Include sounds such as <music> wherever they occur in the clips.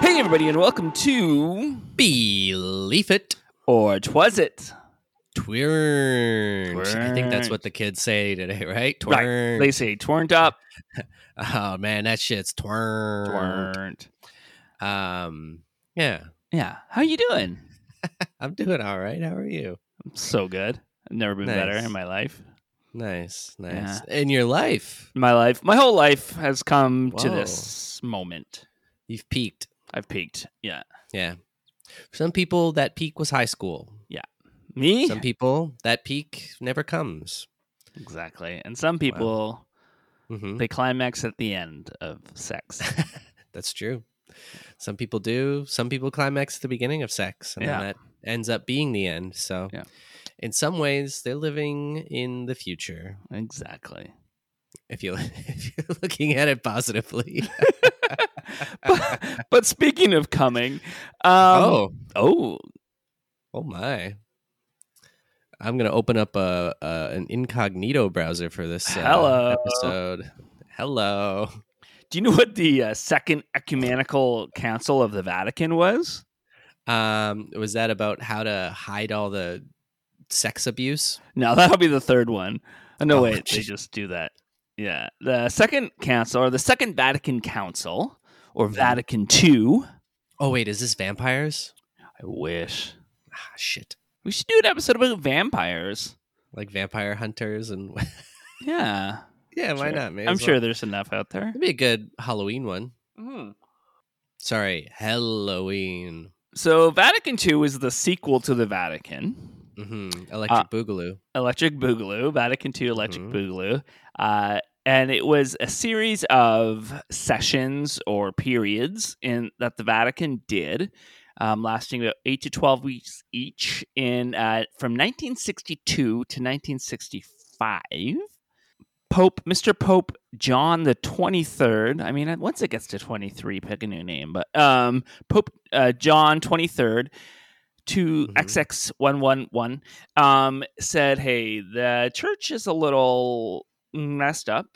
Hey, everybody, and welcome to Believe It or Twas It. Twirned. I think that's what the kids say today, right? Twirned. Right. They say twirned up. <laughs> oh man, that shit's twirned. Twirned. Um, yeah, Yeah. How you doing? <laughs> I'm doing all right. How are you? I'm so good. I've never been better in my life. Nice, nice. Yeah. In your life, My life, my whole life has come to this moment. you've peaked. I've peaked. Yeah. Yeah. For some people, that peak was high school. Yeah. Me? Some people, that peak never comes. exactly. And some people, hmm they climax at the end of sex. <laughs> That's true. Some people do. Some people climax at the beginning of sex, and Yeah. then that ends up being the end. So, Yeah. in some ways, they're living in the future. exactly. If you <laughs> if you're looking at it positively. <laughs> <laughs> but, but speaking of coming, um, oh, oh, oh my! I'm gonna open up a, a an incognito browser for this uh, Hello. episode. Hello. do you know what the uh, second ecumenical council of the Vatican was? Um, was that about how to hide all the sex abuse? No, that'll be the third one. Oh, no, Oh, wait, they just do that. Yeah, the second council or the second Vatican Council or Mm-hmm. Vatican II. Oh wait, is this vampires? I wish Ah, shit. we should do an episode about vampires. Like vampire hunters and <laughs> Yeah, yeah, why Sure. not? May I'm sure well. there's enough out there. It'd be a good Halloween one. Mm-hmm. Sorry, Halloween. So Vatican II is the sequel to the Vatican. hmm Electric Uh, Boogaloo. Electric Boogaloo, Vatican II Electric Mhm. Boogaloo. Uh, and it was a series of sessions or periods in that the Vatican did, um, lasting about eight to twelve weeks each, in uh, from 1962 to 1965. Pope, Mr. Pope John the 23rd. I mean, once it gets to 23, pick a new name. But um, Pope uh, John 23rd to Mhm. XX111 um, said, hey, the church is a little messed up.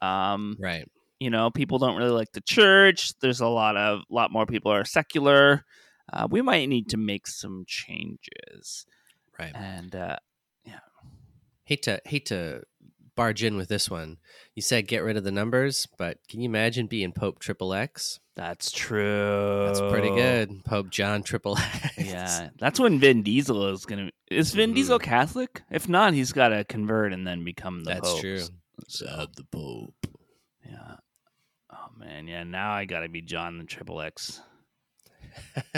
Um, Right. you know, people don't really like the church. There's a lot of lot more people are secular. Uh, we might need to make some changes. Right. And uh, Hate to hate to barge in with this one. You said get rid of the numbers, but can you imagine being Pope Triple X? that's true. That's pretty good. Pope John Triple <laughs> X. Yeah, that's when Vin Diesel is gonna. Is Vin Mhm. Diesel Catholic? If not, he's got to convert and then become the. That's Pope. true. So the Pope. yeah. Oh man, yeah. Now I got to be John the Triple X. <laughs>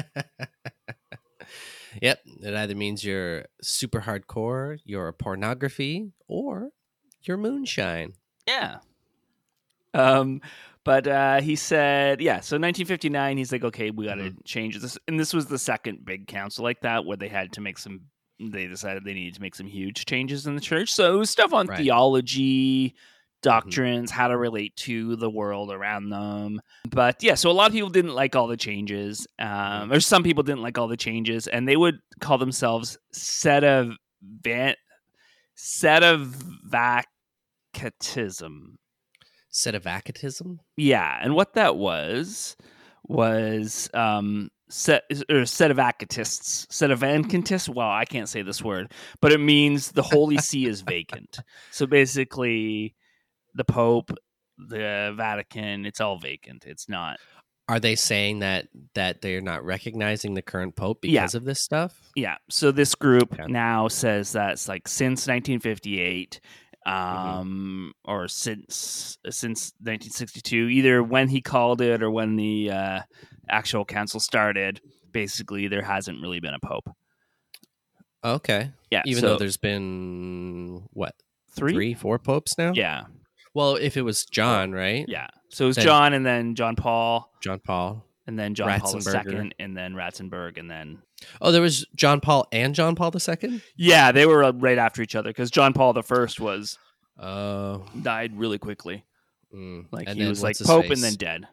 yep. It either means you're super hardcore, you're pornography, or you're moonshine. Yeah. Um, but uh, he said, yeah. So 1959, he's like, okay, we got to change this, and this was the second big council like that where they had to make some. They decided they needed to make some huge changes in the church. So stuff on Right. theology, doctrines, how to relate to the world around them. But yeah, so a lot of people didn't like all the changes. Um, or some people didn't like all the changes, and they would call themselves set of van, set of vacatism. Set of vacatism? Yeah, and what that was was um set or set of acatists, set of sedevacatists. Well, I can't say this word, but it means the Holy See is vacant. So basically, the Pope, the Vatican, it's all vacant. It's not. Are they saying that that they're not recognizing the current pope Yeah. because of this stuff? Yeah. So this group Okay. now says that's like since 1958, um, or since since 1962, either when he called it or when the uh, actual council started. Basically, there hasn't really been a pope. Okay. Yeah. Even so though there's been what three, three, four popes now? yeah, Well, if it was John, right? yeah. So it was Then- John and then John Paul. John Paul. and then John Paul II, and then Ratzenberg, and then Oh, there was John Paul and John Paul II. yeah, they were uh, right after each other because John Paul the First was Oh, died really quickly. mm. Like And he was like Pope face? and then dead.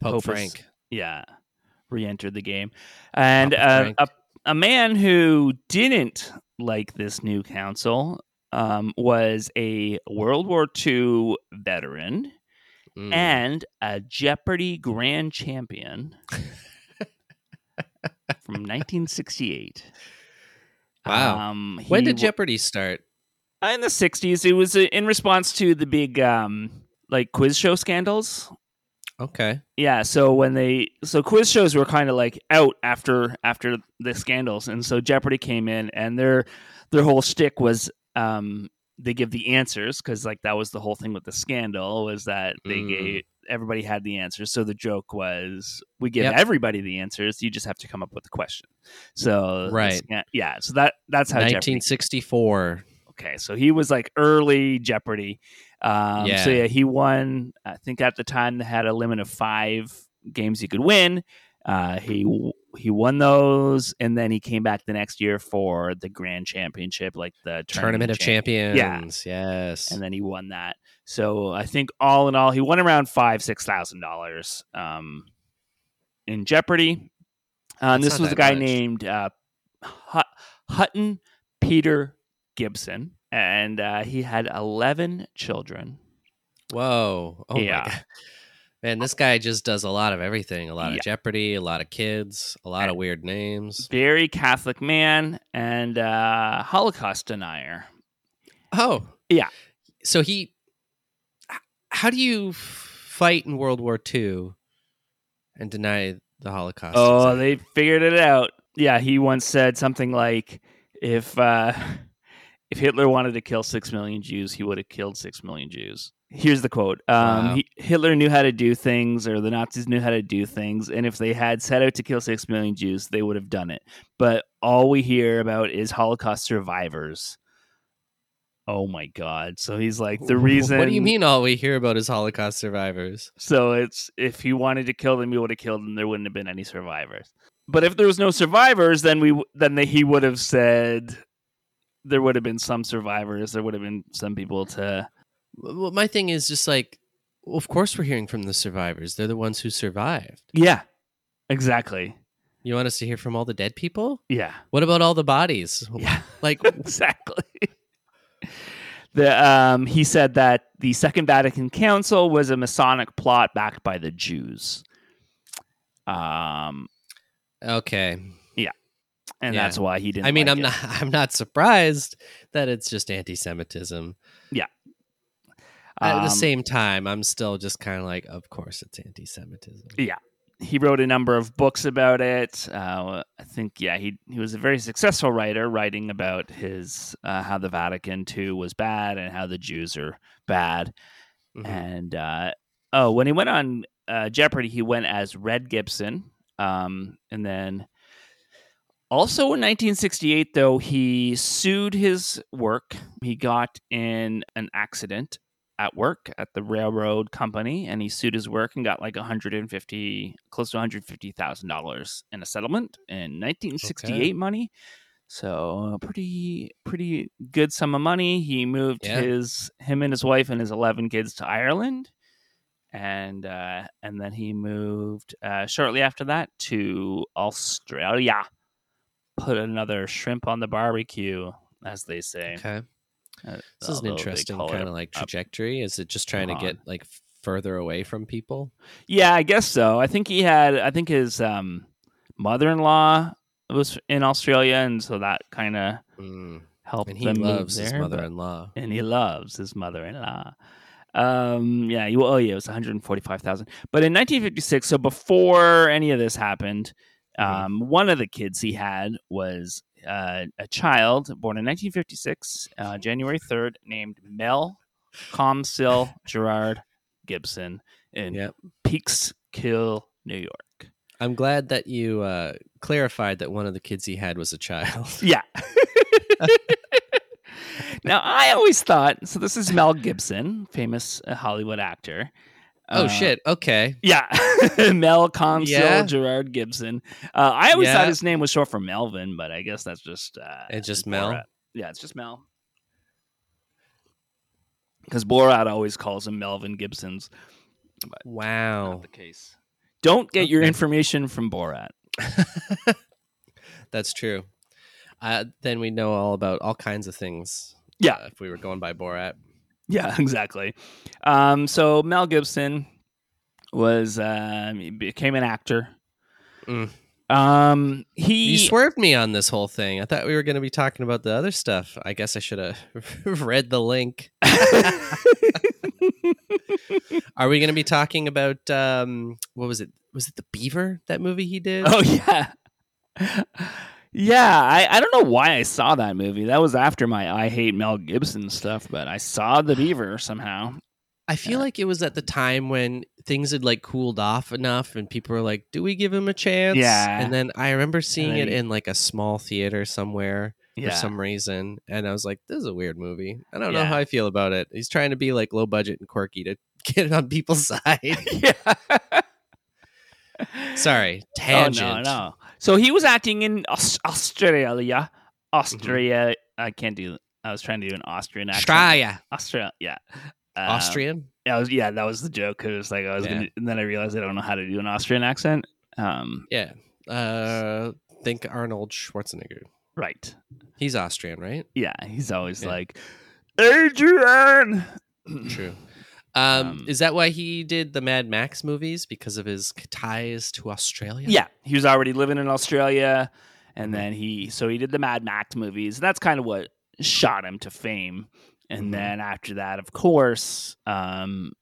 Pope, Pope is- Frank. Yeah, re-entered the game, and uh, a a man who didn't like this new council um, was a World War II veteran Mm. and a Jeopardy grand champion <laughs> from 1968. Wow. Um, when he did Jeopardy start? in the 60s, it was uh, in response to the big um, like quiz show scandals. Okay. Yeah, so when they so quiz shows were kind of like out after after the scandals, and so Jeopardy came in, and their their whole shtick was um, they give the answers because like that was the whole thing with the scandal was that they Mm. gave everybody had the answers. So the joke was we give Yep. everybody the answers, you just have to come up with a question. So Right. yeah. So that that's how Jeopardy 1964. Okay, so he was like early Jeopardy. Um, Yeah. So yeah, he won. I think at the time they had a limit of five games he could win. Uh, he he won those, and then he came back the next year for the grand championship, like the Tournament of champ- Champions. Yes. and then he won that. So I think all in all, he won around five six thousand dollars um, in Jeopardy. Um, That's this was a guy much. named uh, Hut- Hutton Peter Gibson, and uh, he had eleven children. Whoa. Oh Yeah. my god. Man, this guy just does a lot of everything. A lot Yeah. of Jeopardy, a lot of kids, a lot of weird names. Very Catholic man and uh, Holocaust denier. Oh. Yeah. So he how do you fight in World War II and deny the Holocaust? Oh, they figured it out. Yeah, he once said something like, "If uh, if Hitler wanted to kill six million Jews, he would have killed six million Jews." Here's the quote: um, Wow. he, "Hitler knew how to do things, or the Nazis knew how to do things, and if they had set out to kill six million Jews, they would have done it. But all we hear about is Holocaust survivors." Oh my God! So he's like the reason. <laughs> What do you mean all we hear about is Holocaust survivors? So it's if he wanted to kill them, he would have killed them. There wouldn't have been any survivors. But if there was no survivors, then we then they, he would have said there would have been some survivors. There would have been some people to. Well, my thing is just like, well, of course we're hearing from the survivors. They're the ones who survived. Yeah, exactly. You want us to hear from all the dead people? Yeah, What about all the bodies? yeah, <laughs> Like, <laughs> exactly. The um, he said that the Second Vatican Council was a Masonic plot backed by the Jews. Um, okay. And Yeah. that's why he didn't. I mean, like I'm it. not. <laughs> I'm not surprised that it's just anti-Semitism. Yeah. At the Um, same time, I'm still just kind of like, of course, it's anti-Semitism. Yeah. He wrote a number of books about it. Uh, I think, yeah, he he was a very successful writer, writing about his uh, how the Vatican too was bad and how the Jews are bad. Mhm. And uh, oh, when he went on uh, Jeopardy, he went as Red Gibson, um, and then also in 1968, though he sued his work. He got in an accident at work at the railroad company and he sued his work and got like 150 close to 150 thousand dollars in a settlement in 1968 Okay. money so pretty pretty good sum of money he moved Yeah. his him and his wife and his 11 kids to ireland and uh, and then he moved uh, shortly after that to australia put another shrimp on the barbecue as they say Okay. Uh, This is an interesting kind of like trajectory. Is it just trying to get like further away from people? Yeah, I guess so. I think he had. I think his um, mother-in-law was in Australia, and so that kind of Mm. helped And he loves his there, but- mother-in-law. and he loves his mother-in-law. Um, yeah. You, oh, yeah. It was one hundred forty-five thousand. But in 1956, so before any of this happened. Um, one of the kids he had was uh, a child born in 1956, uh, January 3rd, named Mel Comsill Gerard Gibson in Yep. Peekskill, New York. I'm glad that you uh, clarified that one of the kids he had was a child. <laughs> Yeah. <laughs> now, I always thought so. This is Mel Gibson, famous uh, Hollywood actor. Oh Uh, shit. Okay. Yeah, <laughs> Mel Consul, Yeah. Gerard Gibson. Uh, I always Yeah. thought his name was short for Melvin, but I guess that's just uh, It's just Mel? Borat. Yeah, it's just Mel. Because Borat always calls him Melvin Gibson's. Wow. The case. Don't get your information from Borat. <laughs> That's true. Uh, then we know all about all kinds of things. Yeah. uh, if we were going by Borat. Yeah, <laughs> exactly. Um, so Mel Gibson was um, he became an actor. Mm. Um, he You swerved me on this whole thing. I thought we were going to be talking about the other stuff. I guess I should have <laughs> read the link. <laughs> Are we going to be talking about um, what was it? Was it the Beaver that movie he did? Oh yeah, yeah. I, I don't know why I saw that movie. That was after my I hate Mel Gibson stuff, but I saw the Beaver somehow. I feel like it was at the time when things had like cooled off enough, and people were like, "Do we give him a chance?" Yeah. And then I remember seeing it he- in like a small theater somewhere Yeah, for some reason, and I was like, "This is a weird movie. I don't know how I feel about it." He's trying to be like low budget and quirky to <laughs> get it on people's <laughs> side. yeah. Sorry, tangent. Oh, no, no. So he was acting in Aus- Australia. Austria. I can't do. I was trying to do an Austrian accent. Australia, Austria. Yeah. Uh, Austrian. I was. Yeah, that was the joke. It was like I was Yeah. gonna, and then I realized I don't know how to do an Austrian accent. Um. Yeah. Uh, think Arnold Schwarzenegger. Right. He's Austrian, right? Yeah. He's always Yeah. like, Adrian. True. <laughs> Um, Um, is that why he did the Mad Max movies because of his ties to Australia? Yeah, he was already living in Australia, and Mhm. then he so he did the Mad Max movies. That's kind of what shot him to fame. And Mhm. then after that, of course, um,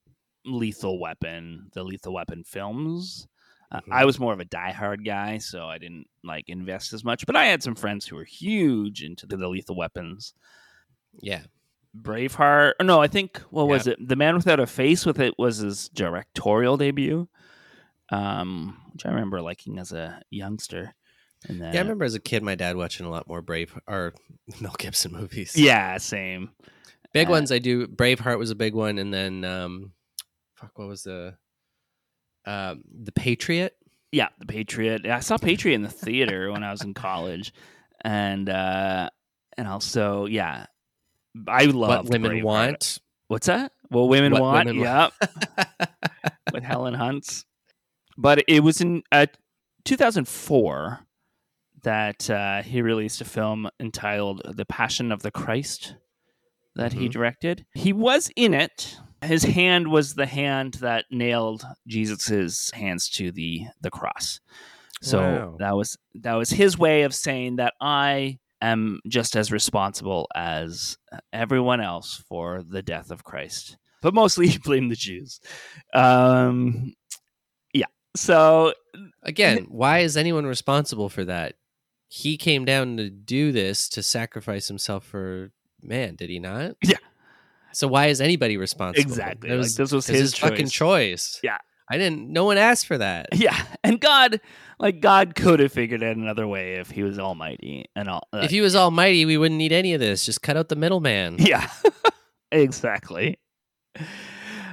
Lethal Weapon, the Lethal Weapon films. Uh, Mhm. I was more of a diehard guy, so I didn't like invest as much. But I had some friends who were huge into the, the Lethal Weapons. Yeah. Braveheart. Or no, I think what was it? The Man Without a Face with it was his directorial debut, um, which I remember liking as a youngster. And then, Yeah, I remember as a kid, my dad watching a lot more Brave or <laughs> Mel Gibson movies. Yeah, same. big uh, ones. I do. Braveheart was a big one, and then um, fuck, what was the um, the Patriot? Yeah, The Patriot. I saw Patriot in the theater when I was in college, and uh, and also yeah, I love what women want. What's that? What women What want? Women yep. <laughs> with Helen Hunt's. But it was in uh, 2004 that uh, he released a film entitled "The Passion of the Christ" that he Mhm. directed. He was in it. His hand was the hand that nailed Jesus's hands to the the cross. So Wow. that was that was his way of saying that I am just as responsible as everyone else for the death of Christ. But mostly <laughs> he blamed the Jews. Um, yeah. So Again, why is anyone responsible for that? He came down to do this to sacrifice himself for man, did he not? Yeah. So why is anybody responsible? Exactly. That Like, this was was his fucking choice. choice. Yeah. I didn't. No one asked for that. <laughs> yeah, and God, like God, could have figured out another way if He was Almighty and all. uh, If he was almighty, we wouldn't need any of this. Just cut out the middleman. <laughs> Yeah, exactly.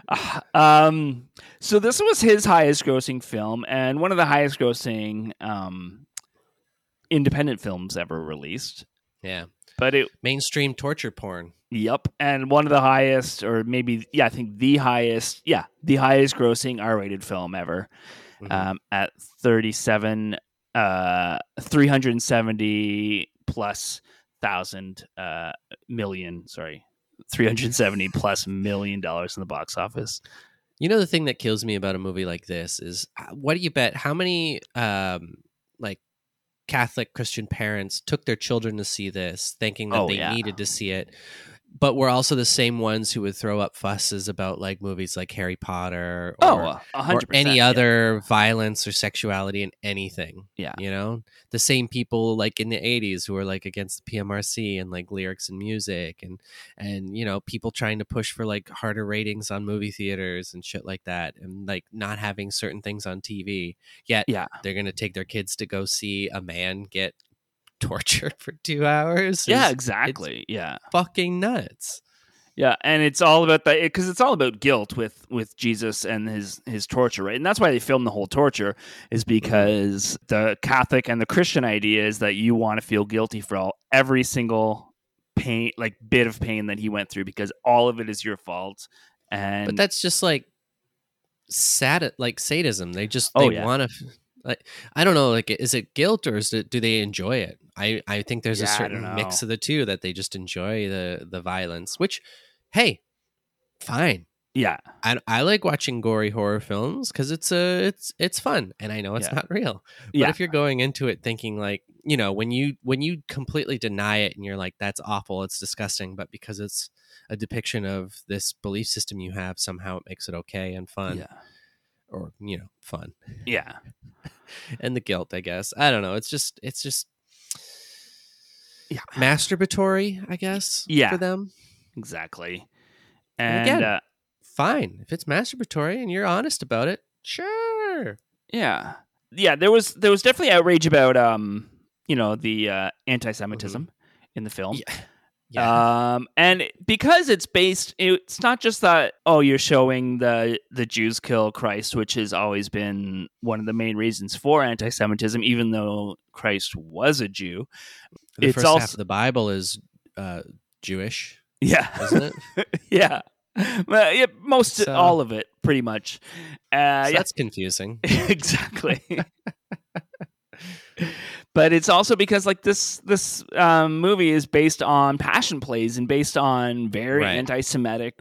Uh, Um, so this was his highest grossing film and one of the highest grossing um, independent films ever released. Yeah. But it, Mainstream torture porn. Yep, and one of the highest, or maybe, yeah, I think the highest, yeah, the highest grossing R rated film ever Mhm. um, at 37, uh, 370 plus thousand uh, million, sorry, 370 <laughs> plus million dollars in the box office. You know the thing that kills me about a movie like this is uh, what do you bet how many um like Catholic Christian parents took their children to see this thinking that Oh, they yeah. needed to see it but we're also the same ones who would throw up fusses about like movies like Harry Potter or, Oh, or any yeah. other violence or sexuality in anything. Yeah. You know? The same people like in the 80s who were like against the PMRC and like lyrics and music and and you know, people trying to push for like harder ratings on movie theaters and shit like that and like not having certain things on TV. Yet Yeah. they're going to take their kids to go see a man get <laughs> tortured for 2 hours. Yeah, exactly. Yeah. fucking nuts. Yeah, and it's all about that because it's all about guilt with with Jesus and his his torture, right? And that's why they filmed the whole torture is mm-hmm. because the Catholic and the Christian idea is that you want to feel guilty for all every single pain, like bit of pain that he went through, because all of it is your fault. And but that's just like sad, like sadism. They just Oh, they yeah. want to. Like, I don't know. Like, is it guilt or is it? Do they enjoy it? I I think there's a Yeah, I certain mix of the two that they just enjoy the the violence. Which, hey, fine. yeah, I, I like watching gory horror films because it's a it's it's fun and I know it's Yeah. not real. But yeah, if you're going into it thinking like you know when you when you completely deny it and you're like that's awful, it's disgusting, but because it's a depiction of this belief system you have, somehow it makes it okay and fun yeah, or you know fun yeah. <laughs> and the guilt. I guess I don't know. It's just it's just Yeah. masturbatory. I guess Yeah. for them. exactly. And And again- uh, Fine if it's masturbatory and you're honest about it. Sure. Yeah. Yeah, there was there was definitely outrage about um, you know, the uh anti-Semitism in the film. Yeah. Yeah. Um and because it's based it's not just that oh you're showing the the Jews kill Christ which has always been one of the main reasons for anti-Semitism even though Christ was a Jew. the it's first half of the Bible is uh, Jewish, Yeah. isn't it? <laughs> yeah. Well, yeah, most So- all of it pretty much. Uh So yeah, that's confusing. <laughs> exactly. <laughs> but it's also because like this this um, movie is based on passion plays and based on very Right. anti-Semitic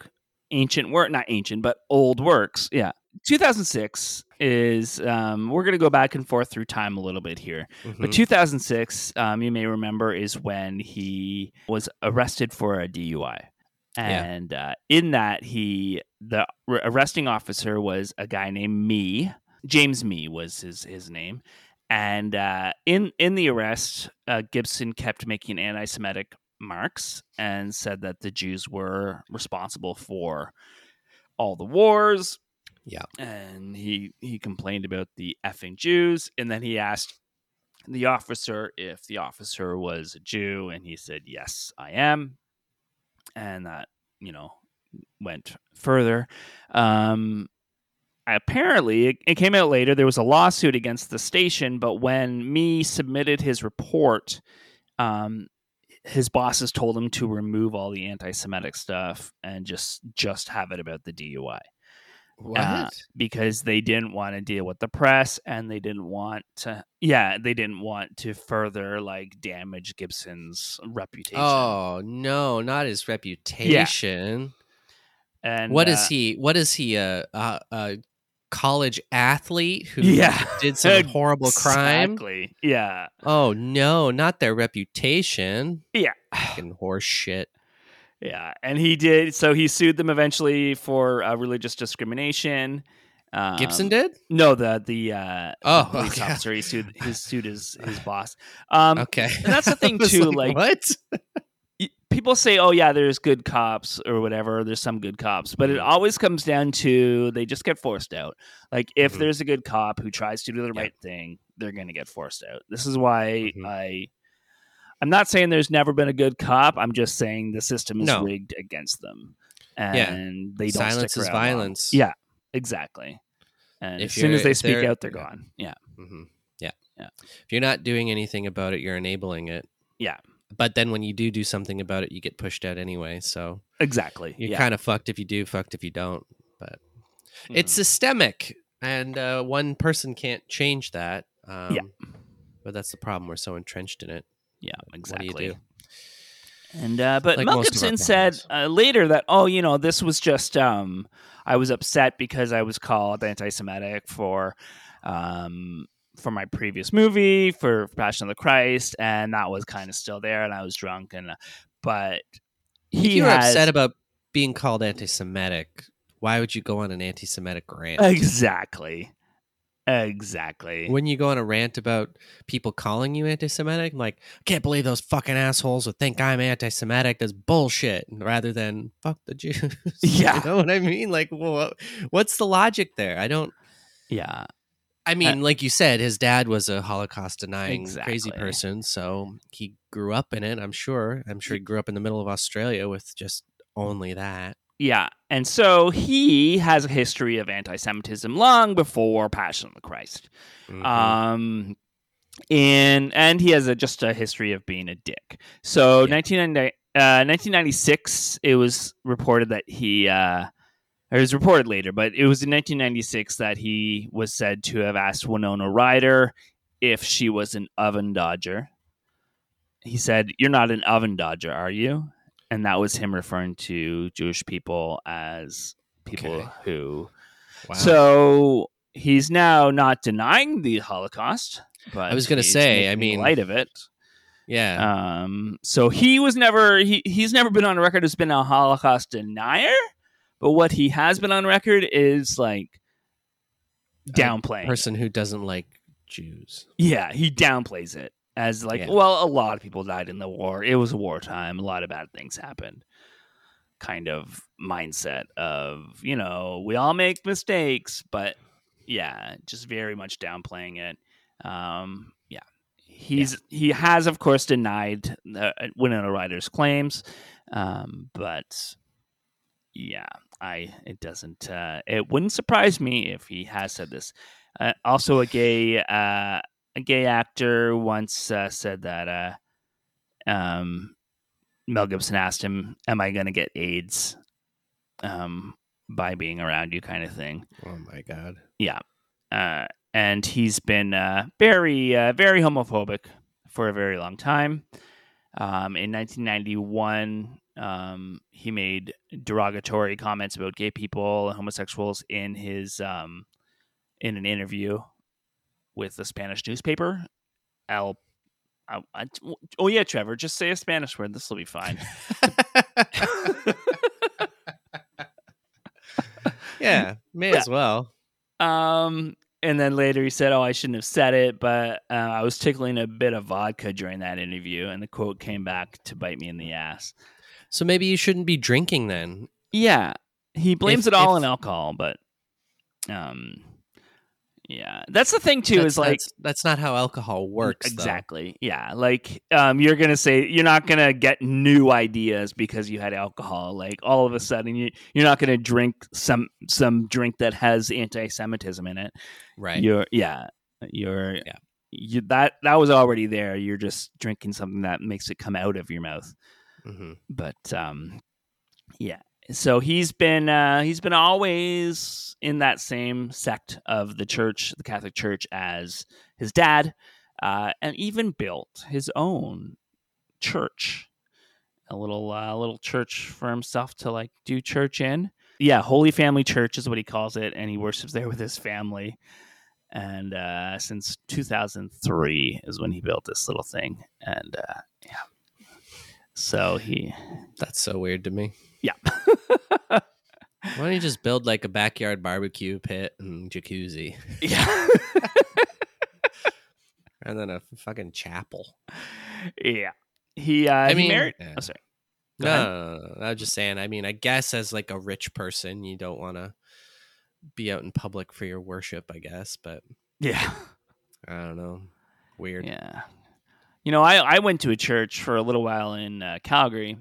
ancient work, not ancient, but old works. Yeah. 2006 is um, we're going to go back and forth through time a little bit here but Mhm. 2006 um, you may remember is when he was arrested for a dui Yeah. and uh, in that he the arresting officer was a guy named Mee james Mee was his his name and uh, in in the arrest uh, gibson kept making anti-semitic marks and said that the jews were responsible for all the wars. Yeah. and he he complained about the effing jews. And then he asked the officer if the officer was a jew. And he said yes i am. And that you know went further. Um apparently it, it came out later there was a lawsuit against the station but when Mee submitted his report um his bosses told him to remove all the anti-semitic stuff and just just have it about the dui What? uh, because they didn't want to deal with the press and they didn't want to yeah they didn't want to further like damage gibson's reputation oh no, not his reputation. and What uh, is he? What is he? A, a, a college athlete who Yeah. did some <laughs> horrible crime? exactly yeah Oh no, not their reputation. yeah <sighs> Fucking horse shit. yeah and he did so he sued them eventually for uh, religious discrimination um, Gibson did? no the the uh Oh, the police okay. officer he sued his sued his his boss um <laughs> Okay. and that's the thing <laughs> too, like- what? People say, "Oh yeah, there's good cops or whatever. There's some good cops," but it Mhm. always comes down to they just get forced out. Like if Mhm. there's a good cop who tries to do the Yeah. right thing, they're going to get forced out. This is why Mhm. I. I'm not saying there's never been a good cop. I'm just saying the system is No. rigged against them, Yeah. and they don't Silence is around long. violence. Yeah, exactly. And If as soon as they speak out, they're yeah. gone. Yeah, hmm Yeah. Yeah. If you're not doing anything about it, you're enabling it. Yeah. But then when you do do something about it, you get pushed out anyway. So exactly. you're yeah. kind of fucked if you do, fucked if you don't. But it's Mhm. systemic, and uh, one person can't change that. Um, Yeah. But that's the problem. We're so entrenched in it. yeah, exactly. do do? And uh, but Like Mel most of our Gibson said uh, later that oh you know this was just um I was upset because I was called anti-Semitic for um for my previous movie for Passion of the Christ and that was kind of still there and I was drunk and uh, but If he you're has upset about being called anti-Semitic, why would you go on an anti-Semitic rant? exactly exactly when you go on a rant about people calling you anti-Semitic, I'm like, I can't believe those fucking assholes would think I'm anti-Semitic. That's bullshit. Rather than fuck the Jews. <laughs> Yeah. you know what I mean? Like, what, what's the logic there? I don't. yeah I mean, like you said, his dad was a Holocaust denying crazy person, so he grew up in it. I'm sure. I'm sure he grew up in the middle of Australia with just only that. Yeah. And so he has a history of anti Semitism long before Passion of the Christ. Mhm. Um, and and he has a, just a history of being a dick. So 1990, uh, 1996, it was reported that he, uh, it was reported later, but it was in 1996 that he was said to have asked Winona Ryder if she was an oven dodger. He said, "You're not an oven dodger, are you?" And that was him referring to Jewish people as people Okay. who Wow. so he's now not denying the Holocaust, but I was gonna say, I mean- light of it. yeah, Um, so he was never he he's never been on record as been a Holocaust denier, but what he has been on record is like downplaying. person who doesn't like Jews. Yeah, he downplays it as like, Yeah. well, a lot of people died in the war. It was wartime. A lot of bad things happened. Kind of mindset of, you know, we all make mistakes, but yeah, just very much downplaying it. Um, yeah. He's he has of course denied uh, Winona Ryder's claims, um, but yeah, I it doesn't uh, it wouldn't surprise me if he has said this. Uh, also, a gay uh, a gay actor once uh, said that uh, um, Mel Gibson asked him, "Am I going to get AIDS um, by being around you?" kind of thing. Oh my god. Yeah, uh, and he's been uh, very uh, very homophobic for a very long time. Um, in 1991, um, he made derogatory comments about gay people and homosexuals in his um, in an interview with a Spanish newspaper. El, I, I- oh yeah, Trevor, just say a Spanish word. This will be fine. <laughs> yeah, may Yeah. as well. Um, and then later he said, "Oh, I shouldn't have said it, but uh, I was tickling a bit of vodka during that interview," and the quote came back to bite me in the ass. So maybe you shouldn't be drinking then. Yeah, he blames If- it all if- on alcohol, but um, yeah, that's the thing too. Is like that's, that's not how alcohol works. though. exactly, yeah. Like um, you're gonna say you're not gonna get new ideas because you had alcohol. Like all of a sudden, you you're not gonna drink some some drink that has anti-Semitism in it. right? You're yeah, you're Yeah. You, that that was already there. You're just drinking something that makes it come out of your mouth. Hmm But um, yeah. So he's been uh, he's been always in that same sect of the church, the Catholic Church, as his dad, uh, and even built his own church, a little uh, little church for himself to like do church in. Yeah, Holy Family Church is what he calls it, and he worships there with his family. And uh, since 2003 is when he built this little thing, and uh, yeah, so he That's so weird to me. yeah. Why don't you just build like a backyard barbecue pit and jacuzzi, yeah. <laughs> and then a fucking chapel? yeah. He uh I he mean- married Yeah. oh sorry. Go no, no, no, I was just saying. I mean, I guess as like a rich person, you don't want to be out in public for your worship. I guess, but Yeah. I don't know. Weird. Yeah. You know, I, I went to a church for a little while in uh, Calgary.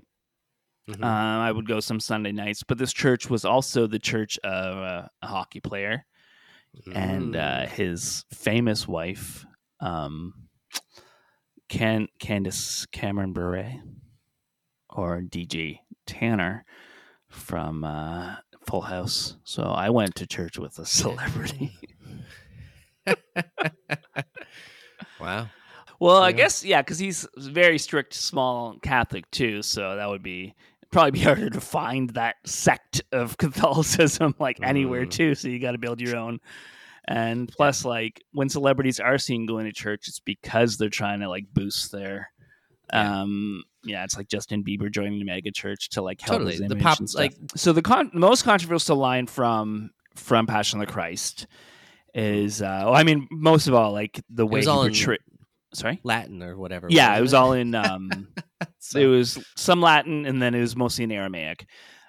Mhm. Um, I would go some Sunday nights, but this church was also the church of uh, a hockey player and uh, Mm. his famous wife, um, Can Candace Cameron Bure, or DJ Tanner from uh, Full House. So I went to church with a <laughs> celebrity. wow. Well, I guess yeah, because he's very strict, small Catholic too. So that would be probably be <laughs> harder to find that sect of <laughs> Catholicism like anywhere Mm. too. So you got to build your own. And plus, like when celebrities are seen going to church, it's because they're trying to like boost their. Yeah. Um, yeah, it's like Justin Bieber joining the mega church to like help Totally. The pop- like- so the con- most controversial line from from Passion of the Christ is, uh, well, I mean, most of all, like the way he portray- Sorry. Latin or whatever. Yeah, it was all in. <laughs> Um, So- it was some Latin, and then it was mostly in Aramaic.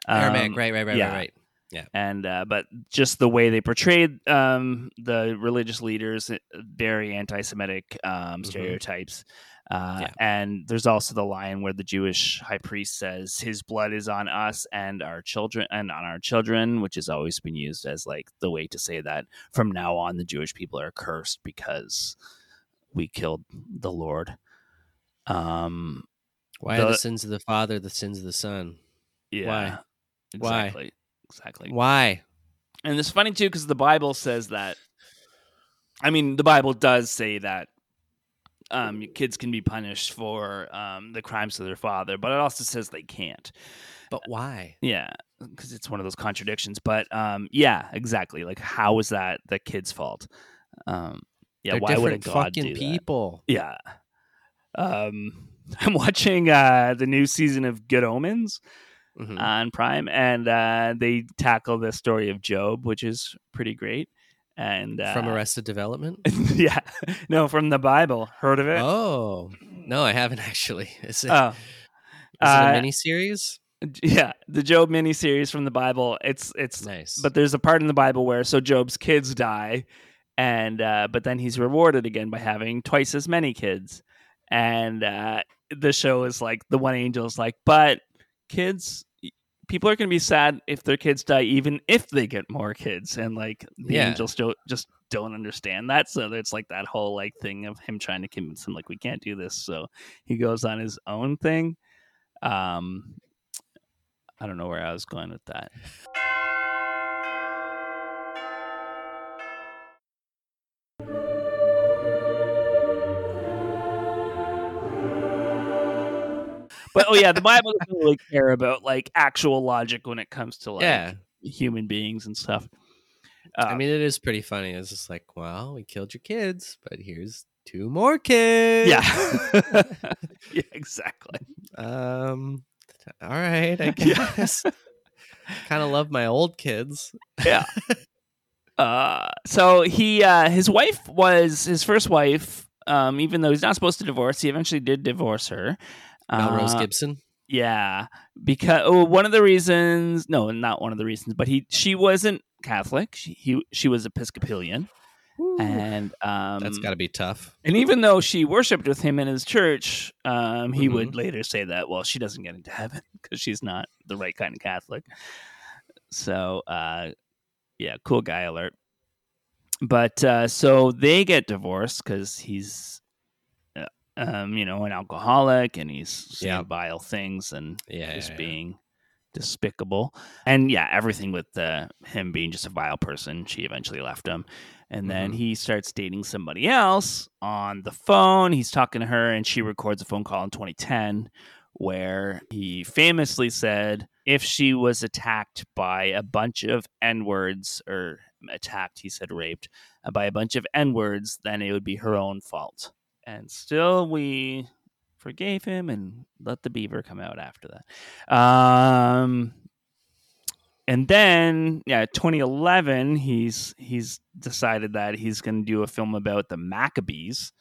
Aramaic. Um, Right. Right. Right. yeah. Right. Right. Yeah. and uh, but just the way they portrayed um, the religious leaders, uh, very anti-Semitic um, stereotypes. Uh, Yeah. And there's also the line where the Jewish high priest says, "His blood is on us and our children, and on our children," which has always been used as like the way to say that from now on the Jewish people are cursed because we killed the Lord. Um, Why are The- the sins of the father the sins of the son? yeah, Why? Why? exactly, exactly. Why? And it's funny too because the Bible says that. I mean, the Bible does say that um, kids can be punished for um, the crimes of their father, but it also says they can't. But why? Yeah, because it's one of those contradictions. But um, yeah, exactly. Like, how is that the kid's fault? Um, yeah, They're why would a God fucking do that? people. Yeah. Um, <laughs> I'm watching uh, the new season of Good Omens Mhm. on Prime, and uh, they tackle the story of Job, which is pretty great. And uh, From Arrested Development? <laughs> yeah, no, from the Bible. Heard of it? Oh no, I haven't <laughs> actually. Is it, Oh. is Uh, it a mini series? yeah, the Job miniseries from the Bible. It's it's Nice. but there's a part in the Bible where so Job's kids die, and uh, but then he's rewarded again by having twice as many kids, and uh, the show is like the one angel is like, but kids, people are going to be sad if their kids die, even if they get more kids, and like the Yeah. angels don't just don't understand that. So it's like that whole like thing of him trying to convince him like we can't do this. So he goes on his own thing. Um, I don't know where I was going with that. But oh yeah, the Bible doesn't really care about like actual logic when it comes to like Yeah. human beings and stuff. I Uh, mean, it is pretty funny. It's just like, well, we killed your kids, but here's two more kids. yeah, <laughs> <laughs> yeah, exactly. Um. All right, I <laughs> Yeah. guess. kind of love my old kids. yeah. Uh, so he, uh, his wife was his first wife. Um, even though he's not supposed to divorce, he eventually did divorce her. Melrose Uh, Gibson. Yeah, because oh, one of the reasons, no, not one of the reasons, but he, she wasn't Catholic. She, he, she was Episcopalian, and um, That's got to be tough. and even though she worshipped with him in his church, um, he Mhm. would later say that, well, she doesn't get into heaven <laughs> because she's not the right kind of Catholic. So, uh, yeah, cool guy alert. But uh, so they get divorced because he's, um, you know, an alcoholic and he's saying Yeah. vile things and Yeah, just yeah, being despicable. And yeah, everything with uh, him being just a vile person, she eventually left him. And then Mhm. he starts dating somebody else on the phone. He's talking to her, and she records a phone call in 2010 where he famously said if she was attacked by a bunch of N words, or attacked, he said raped, by a bunch of N words, then it would be her own fault. And still, we forgave him and let the beaver come out after that. Um, and then, yeah, 2011, he's he's decided that he's going to do a film about the Maccabees.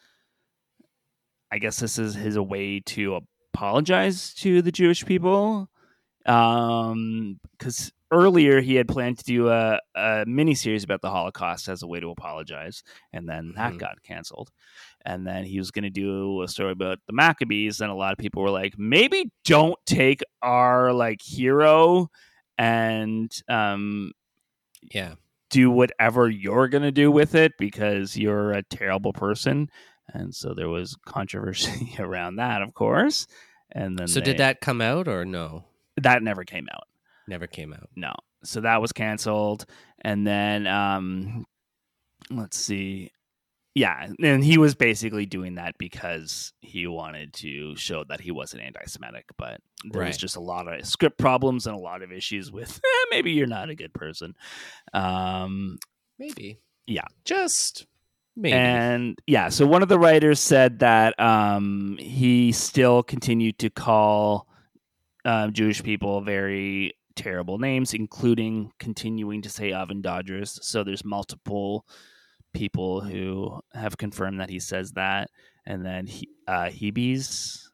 I guess this is his way to apologize to the Jewish people, um, because earlier he had planned to do a, a mini series about the Holocaust as a way to apologize, and then that Mhm. got canceled. And then he was going to do a story about the Maccabees, and a lot of people were like, maybe don't take our like hero and um Yeah. do whatever you're going to do with it because you're a terrible person. And so there was controversy <laughs> around that, of course. And then So they- did that come out or no? that never came out. Never came out. No. So that was canceled. And then um let's see. Yeah, and he was basically doing that because he wanted to show that he wasn't anti-Semitic, but there was Right. just a lot of script problems and a lot of issues with eh, maybe you're not a good person. Um, Maybe. Yeah. Just maybe. And yeah, so one of the writers said that um, he still continued to call um, Jewish people very terrible names, including continuing to say Oven Dodgers. So there's multiple people who have confirmed that he says that. And then he, uh, Hebes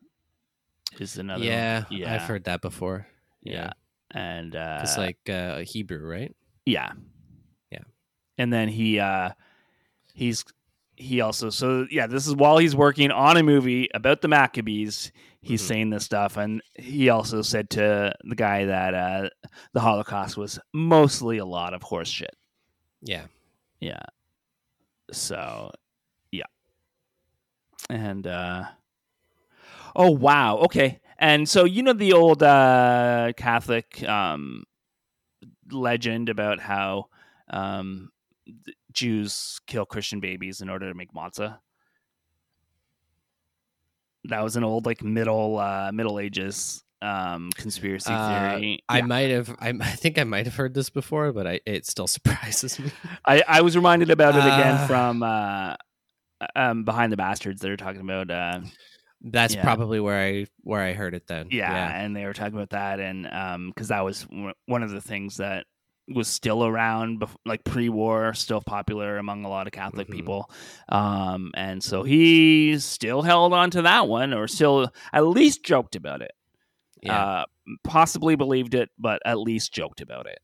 is another. yeah, one. yeah, I've heard that before. yeah. and uh, It's like uh, a Hebrew, right? yeah, Yeah. and then he uh, he's he also so yeah this is while he's working on a movie about the Maccabees. He's Mhm. saying this stuff, and he also said to the guy that uh, the Holocaust was mostly a lot of horse shit. Yeah. Yeah. So, yeah. And uh Oh wow. Okay. And so you know the old uh Catholic um legend about how um Jews kill Christian babies in order to make matzah? That was an old like middle uh middle ages um conspiracy Uh, theory. I Yeah. might have. I, <laughs> I think I might have heard this before, but I, it still <laughs> surprises me. I, I was reminded about it again Uh, from uh, um, behind the bastards. They were talking about uh, That's Yeah. probably where I where I heard it then. yeah, yeah. and they were talking about that, and um because that was w- one of the things that was still around, like pre-war, still popular among a lot of Catholic Mhm. people, um, and so he still held on to that one, or still at least joked about it. Yeah, Uh, possibly believed it, but at least joked about it.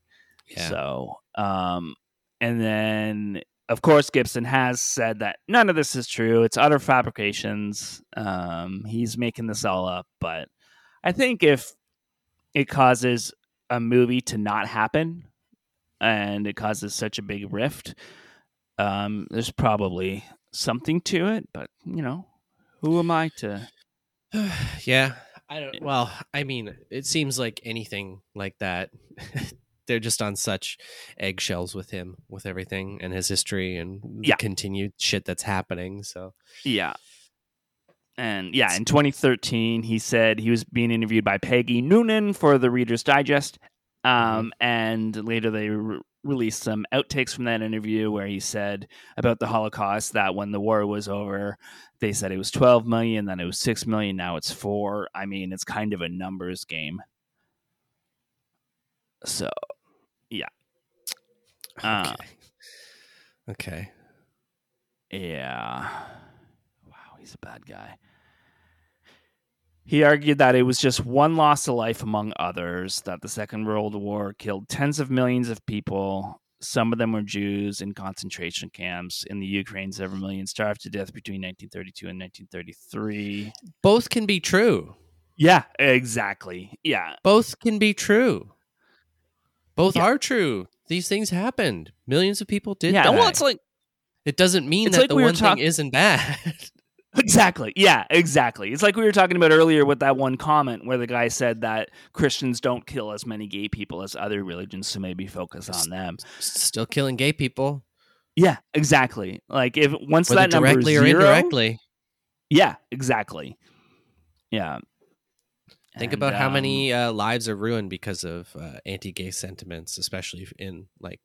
yeah. So, um, and then of course Gibson has said that none of this is true. It's utter fabrications. Um, he's making this all up, but I think if it causes a movie to not happen and it causes such a big rift, um, there's probably something to it. But you know, who am I to? <sighs> yeah. I don't. Well, I mean, it seems like anything like that. <laughs> They're just on such eggshells with him, with everything and his history and the Yeah. continued shit that's happening. So Yeah. And yeah, in 2013, he said he was being interviewed by Peggy Noonan for the Reader's Digest. Um, And later they re- released some outtakes from that interview where he said about the Holocaust that when the war was over, they said it was 12 million, then it was 6 million, now it's 4. I mean, it's kind of a numbers game. So, yeah. Uh, okay, okay. Yeah. Wow, he's a bad guy. He argued that it was just one loss of life among others, that the Second World War killed tens of millions of people. Some of them were Jews in concentration camps. In the Ukraine, several million starved to death between 1932 and 1933. Both can be true. Yeah, exactly. Yeah. Both can be true. Both Yeah. are true. These things happened. Millions of people did yeah. die. Well, it's like it doesn't mean that like the we one talk- thing isn't bad. <laughs> Exactly. Yeah, exactly. It's like we were talking about earlier with that one comment where the guy said that Christians don't kill as many gay people as other religions, so maybe focus on them. Still killing gay people, Yeah, exactly. Like if once whether that number directly is or zero, indirectly. Yeah, exactly. Yeah. Think And, about how um, many uh, lives are ruined because of uh, anti-gay sentiments, especially in like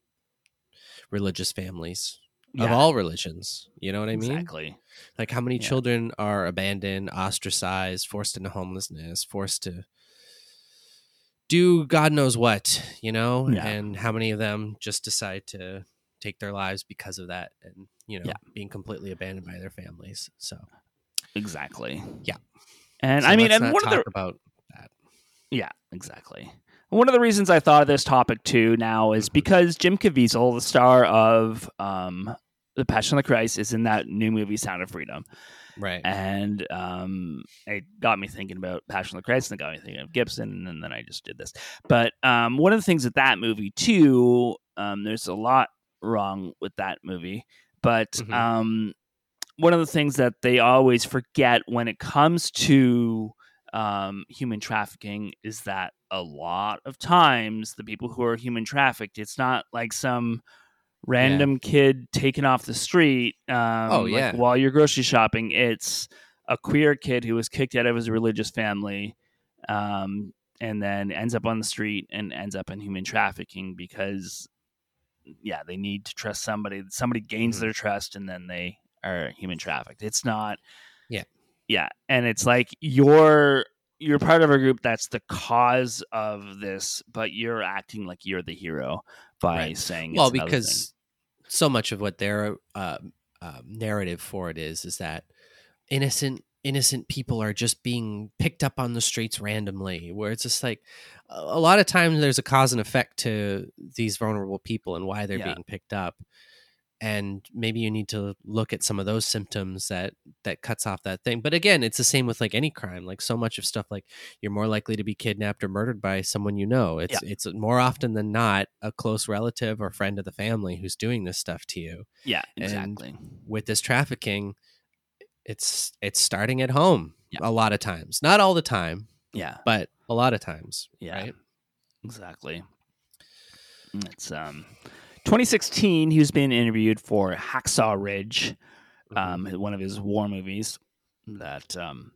religious families of all religions. You know what I mean? Exactly. Like how many Yeah. children are abandoned, ostracized, forced into homelessness, forced to do God knows what, you know? Yeah. And how many of them just decide to take their lives because of that and, you know, Yeah. being completely abandoned by their families. So, Exactly. Yeah. And so I mean, and one of the about that. Yeah, exactly. One of the reasons I thought of this topic too now is Mhm. because Jim Caviezel, the star of um, The Passion of the Christ, is in that new movie Sound of Freedom, Right. and um, it got me thinking about Passion of the Christ, and it got me thinking of Gibson, and then I just did this. But um, one of the things with that movie too, um, there's a lot wrong with that movie, but Mhm. um, one of the things that they always forget when it comes to um, human trafficking is that a lot of times the people who are human trafficked, it's not like some random kid taken off the street. Um, Oh, like yeah. while you're grocery shopping, it's a queer kid who was kicked out of his religious family, um, and then ends up on the street and ends up in human trafficking because, yeah, they need to trust somebody. Somebody gains Mhm. their trust, and then they are human trafficked. It's not. Yeah. Yeah, and it's like you're you're part of a group that's the cause of this, but you're acting like you're the hero by Right. saying well because so much of what their uh, uh, narrative for it is is that innocent innocent people are just being picked up on the streets randomly where it's just like a a lot of times there's a cause and effect to these vulnerable people and why they're Yeah. being picked up and maybe you need to look at some of those symptoms that that cuts off that thing but again it's the same with like any crime like so much of stuff like you're more likely to be kidnapped or murdered by someone you know it's it's more often than not a close relative or friend of the family who's doing this stuff to you Yeah, And exactly. with this trafficking it's it's starting at home Yeah. a lot of times not all the time Yeah, but a lot of times Yeah. right exactly. It's um 2016 he was being interviewed for Hacksaw Ridge, um one of his war movies that um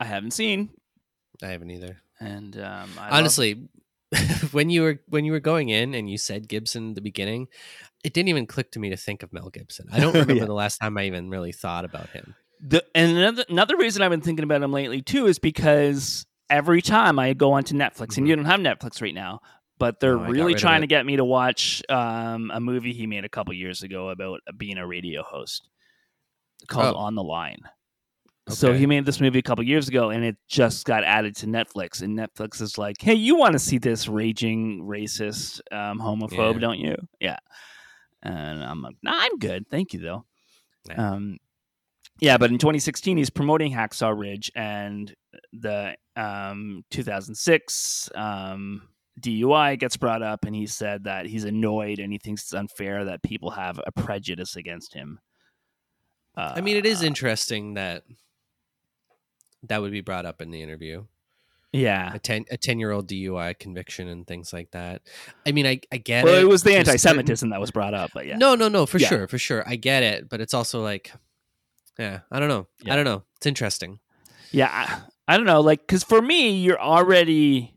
I haven't seen. I haven't either. And um I love- honestly <laughs> when you were when you were going in and you said gibson at the beginning it didn't even click to me to think of mel gibson. I don't <laughs> remember Yeah. the last time i even really thought about him. The and another another reason I've been thinking about him lately too is because every time I go onto Netflix and you don't have Netflix right now, but they're No, got really trying to get me to watch um, a movie he made a couple years ago about being a radio host called Oh. On the Line. So he made this movie a couple years ago, and it just got added to Netflix. And Netflix is like, "Hey, you want to see this raging racist, um, homophobe, Yeah. don't you?" Yeah. And I'm like, "Nah, I'm good, thank you, though." Yeah. Um, yeah, but in 2016, he's promoting Hacksaw Ridge, and the um, 2006 um, DUI gets brought up, and he said that he's annoyed and he thinks it's unfair that people have a prejudice against him. Uh, i mean it is interesting that that would be brought up in the interview yeah. a 10 a 10 year old dui conviction and things like that i mean i, I get Well, it it was the anti-Semitism that was brought up, but yeah, no no no for Yeah. sure for sure i get it but it's also like yeah i don't know Yeah. i don't know it's interesting yeah. I, I don't know, like, because for me, you're already.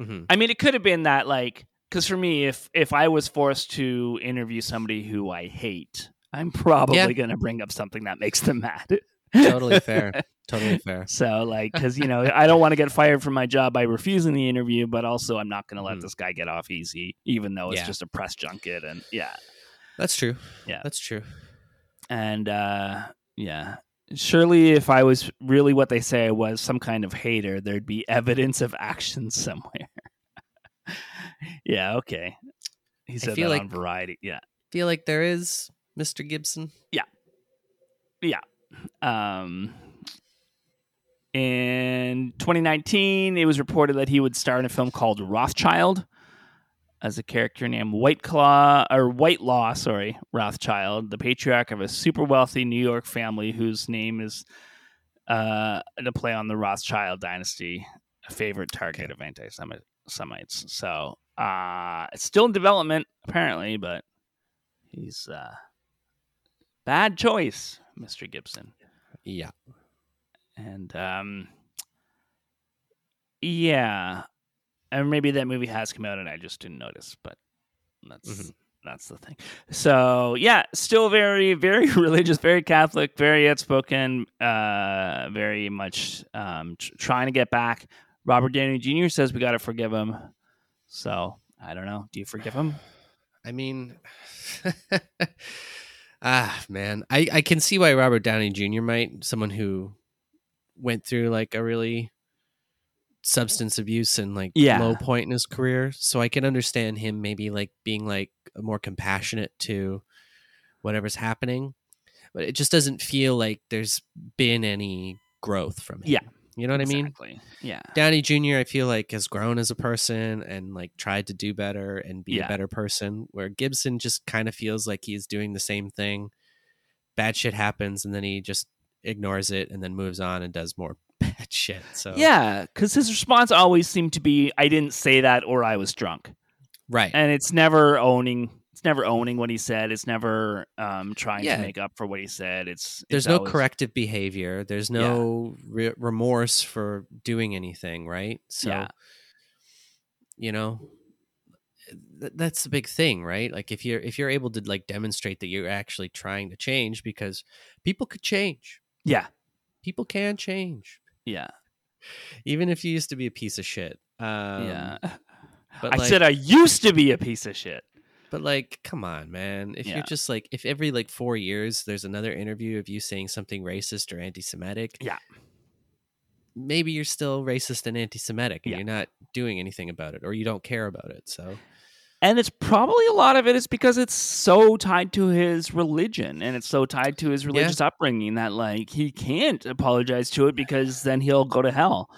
Hmm I mean, it could have been that, like, because for me, if if I was forced to interview somebody who I hate, I'm probably Yeah. going to bring up something that makes them mad. totally fair <laughs> totally fair So, like, because you know, I don't want to get fired from my job by refusing the interview, but also I'm not going to let Mhm. this guy get off easy, even though it's Yeah. just a press junket. And yeah, that's true Yeah. that's true and uh, yeah, surely if I was really what they say I was, some kind of hater, there'd be evidence of action <laughs> somewhere. yeah. Okay. He said that like- on Variety. Yeah. feel like there is mr gibson Yeah. Yeah. Um, in 2019, it was reported that he would star in a film called Rothschild as a character named White Claw or White Law, sorry, Rothschild, the patriarch of a super wealthy New York family whose name is uh, to play on the Rothschild dynasty, a favorite target of anti-Semites. So uh, it's still in development apparently, but he's uh, bad choice, Mr. Gibson yeah and um yeah and maybe that movie has come out and i just didn't notice but that's Mhm. that's the thing. So yeah still very very <laughs> religious very catholic very outspoken uh very much um tr- trying to get back. Robert downey jr says we got to forgive him. So i don't know. Do you forgive him? <sighs> I mean, <laughs> ah, man, I I can see why Robert Downey Jr. might someone who went through like a really substance abuse and like Yeah. low point in his career, so I can understand him maybe like being like more compassionate to whatever's happening, but it just doesn't feel like there's been any growth from him. Yeah. you know what I mean. yeah Downey Jr. I feel like has grown as a person and like tried to do better and be Yeah. a better person. Where Gibson just kind of feels like he's doing the same thing. Bad shit happens and then he just ignores it and then moves on and does more <laughs> bad shit. So yeah because his response always seemed to be i didn't say that or i was drunk right. and it's never owning it's never owning what he said it's never um trying Yeah. to make up for what he said it's There's it's no always- corrective behavior. There's no re- remorse for doing anything. Right. So Yeah. you know. th- That's the big thing, right? Like if you're if you're able to like demonstrate that you're actually trying to change, because people could change. yeah people can change yeah even if you used to be a piece of shit um, yeah <laughs> but i like, said i used to be a piece of shit But like, come on, man. If Yeah. you're just like, if every like four years there's another interview of you saying something racist or anti-Semitic, Yeah. maybe you're still racist and anti-Semitic, and Yeah. you're not doing anything about it, or you don't care about it. So And it's probably a lot of it is because it's so tied to his religion and it's so tied to his religious upbringing that like he can't apologize to it because then he'll go to hell.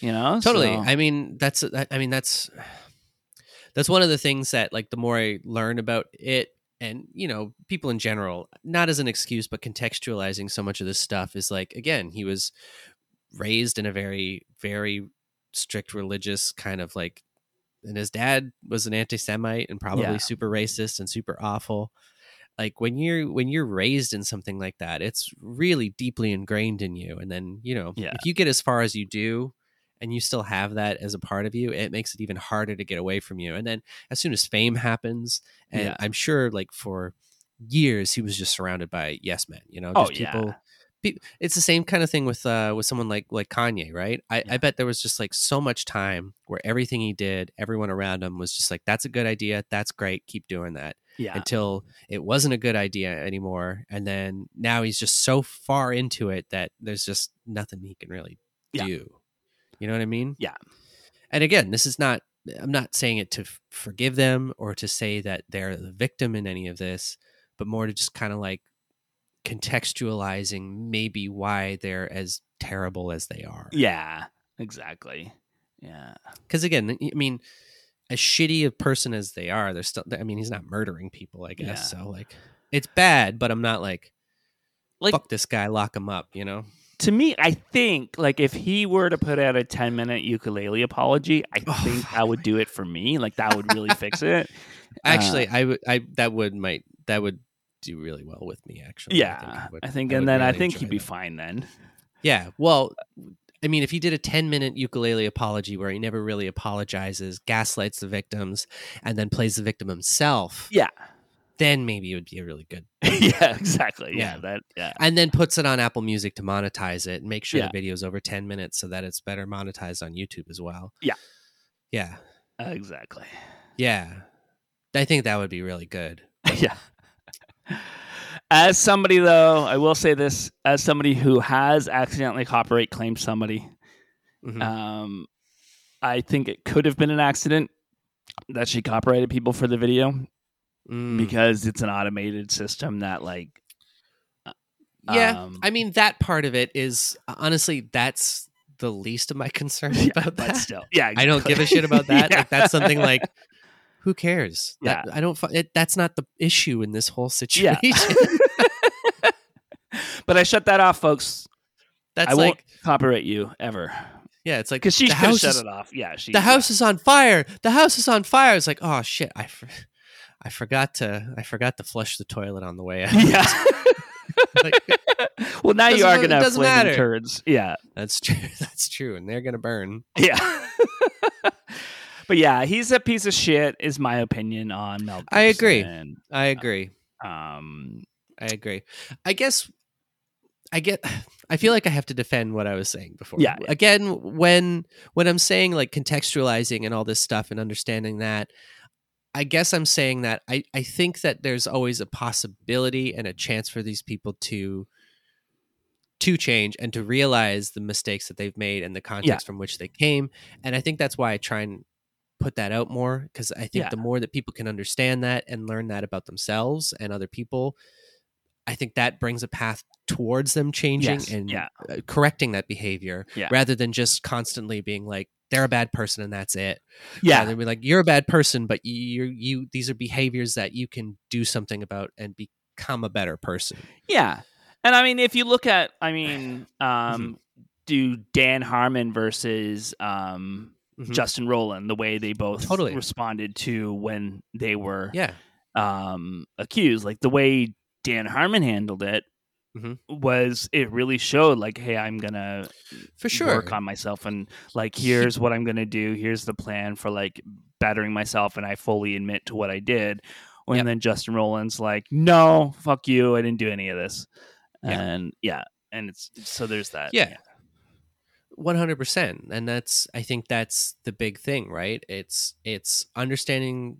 You know? totally. So- I mean, that's uh, I mean that's <sighs> that's one of the things that like the more I learn about it, and you know, people in general, not as an excuse, but contextualizing so much of this stuff is like again, he was raised in a very very strict religious kind of like and his dad was an anti-semite and probably Yeah. super racist and super awful like when you're when you're raised in something like that it's really deeply ingrained in you and then you know Yeah. if you get as far as you do and you still have that as a part of you it makes it even harder to get away from you and then as soon as fame happens and Yeah. i'm sure like for years he was just surrounded by yes men you know Oh, just yeah. people pe- it's the same kind of thing with uh with someone like like Kanye, right? I, I bet there was just like so much time where everything he did, everyone around him was just like, "That's a good idea. That's great. Keep doing that." yeah. Until it wasn't a good idea anymore, and then now he's just so far into it that there's just nothing he can really Yeah. do. You know what I mean? Yeah. And again, this is not. I'm not saying it to forgive them or to say that they're the victim in any of this, but more to just kind of like contextualizing maybe why they're as terrible as they are. yeah. Exactly. Yeah. Because again, I mean, as shitty a person as they are, they're still. I mean, he's not murdering people, I guess. Yeah. So like, it's bad, but I'm not like, Like fuck this guy, lock him up. You know? to me, I think like if he were to put out a ten minute ukulele apology, I Oh, think that would do it for me. Like that would really fix it. <laughs> Actually, Uh, I would. I that would might that would do really well with me. Actually, yeah, would- I think, would and then I think he'd be that. fine then. Yeah. Well, I mean, if he did a 10 minute ukulele apology where he never really apologizes, gaslights the victims, and then plays the victim himself, Yeah, then maybe it would be a really good. <laughs> yeah, exactly. Yeah, Yeah. that. Yeah, And then puts it on Apple Music to monetize it and make sure Yeah. the video's over 10 minutes so that it's better monetized on YouTube as well. Yeah. Yeah. exactly. Yeah. I think that would be really good. <laughs> yeah. As somebody, though, I will say this: as somebody who has accidentally copyright claimed somebody, Mhm. um, I think it could have been an accident that she copyrighted people for the video Mm. because it's an automated system that, like, yeah. um, I mean, that part of it is honestly, that's the least of my concern <laughs> yeah, about but that. still, yeah, I don't give a shit about that. <laughs> Yeah. Like that's something like who cares? That- Yeah. I don't. It, that's not the issue in this whole situation. Yeah. <laughs> <laughs> but I shut that off, folks. that's I like won't copyright you ever yeah. It's like because she shut is, it off. Yeah, she. the house is on fire. The house is on fire. It's like oh shit. I. For, I forgot to I forgot to flush the toilet on the way out. Yeah. <laughs> Like, well, now you are gonna have flaming matter. turds. Yeah, that's true. That's true, and they're gonna burn. yeah. But yeah, he's a piece of shit. Is my opinion on Mel. I agree. I agree. Um, I agree. I guess I get <sighs> I feel like I have to defend what I was saying before. Yeah. Again, when when I'm saying like contextualizing and all this stuff and understanding that, I guess I'm saying that I, I think that there's always a possibility and a chance for these people to to change and to realize the mistakes that they've made and the context from which they came. And I think that's why I try and put that out more because I think Yeah. the more that people can understand that and learn that about themselves and other people, I think that brings a path towards them changing Yes, and yeah. uh, correcting that behavior Yeah. rather than just constantly being like they're a bad person and that's it. yeah, Rather be like you're a bad person, but you you these are behaviors that you can do something about and become a better person. yeah. And I mean, if you look at, I <sighs> mean, Mm-hmm. um, do Dan Harmon versus um, mm-hmm. Justin Roiland, the way they both totally. responded to when they were yeah. um, accused. Like the way Dan Harmon handled it mm-hmm. was it really showed like, hey, I'm gonna for sure work on myself and like here's what I'm gonna do, here's the plan for like battering myself and I fully admit to what I did. And yep. then Justin Roiland's like, No, fuck you, I didn't do any of this. Yeah. And yeah. And it's so there's that. yeah. yeah 100% and that's i think that's the big thing right? It's it's understanding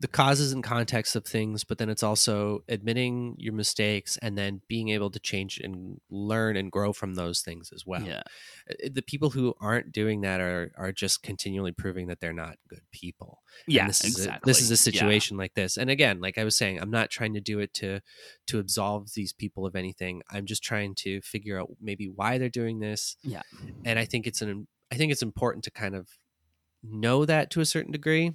the causes and context of things, but then it's also admitting your mistakes and then being able to change and learn and grow from those things as well. Yeah. Uh, The people who aren't doing that are are just continually proving that they're not good people. And Yeah, this is a, exactly. this is a Yeah. situation like this. And again, like I was saying, I'm not trying to do it to to absolve these people of anything. I'm just trying to figure out maybe why they're doing this. Yeah. And I think it's an I think it's important to kind of know that to a certain degree.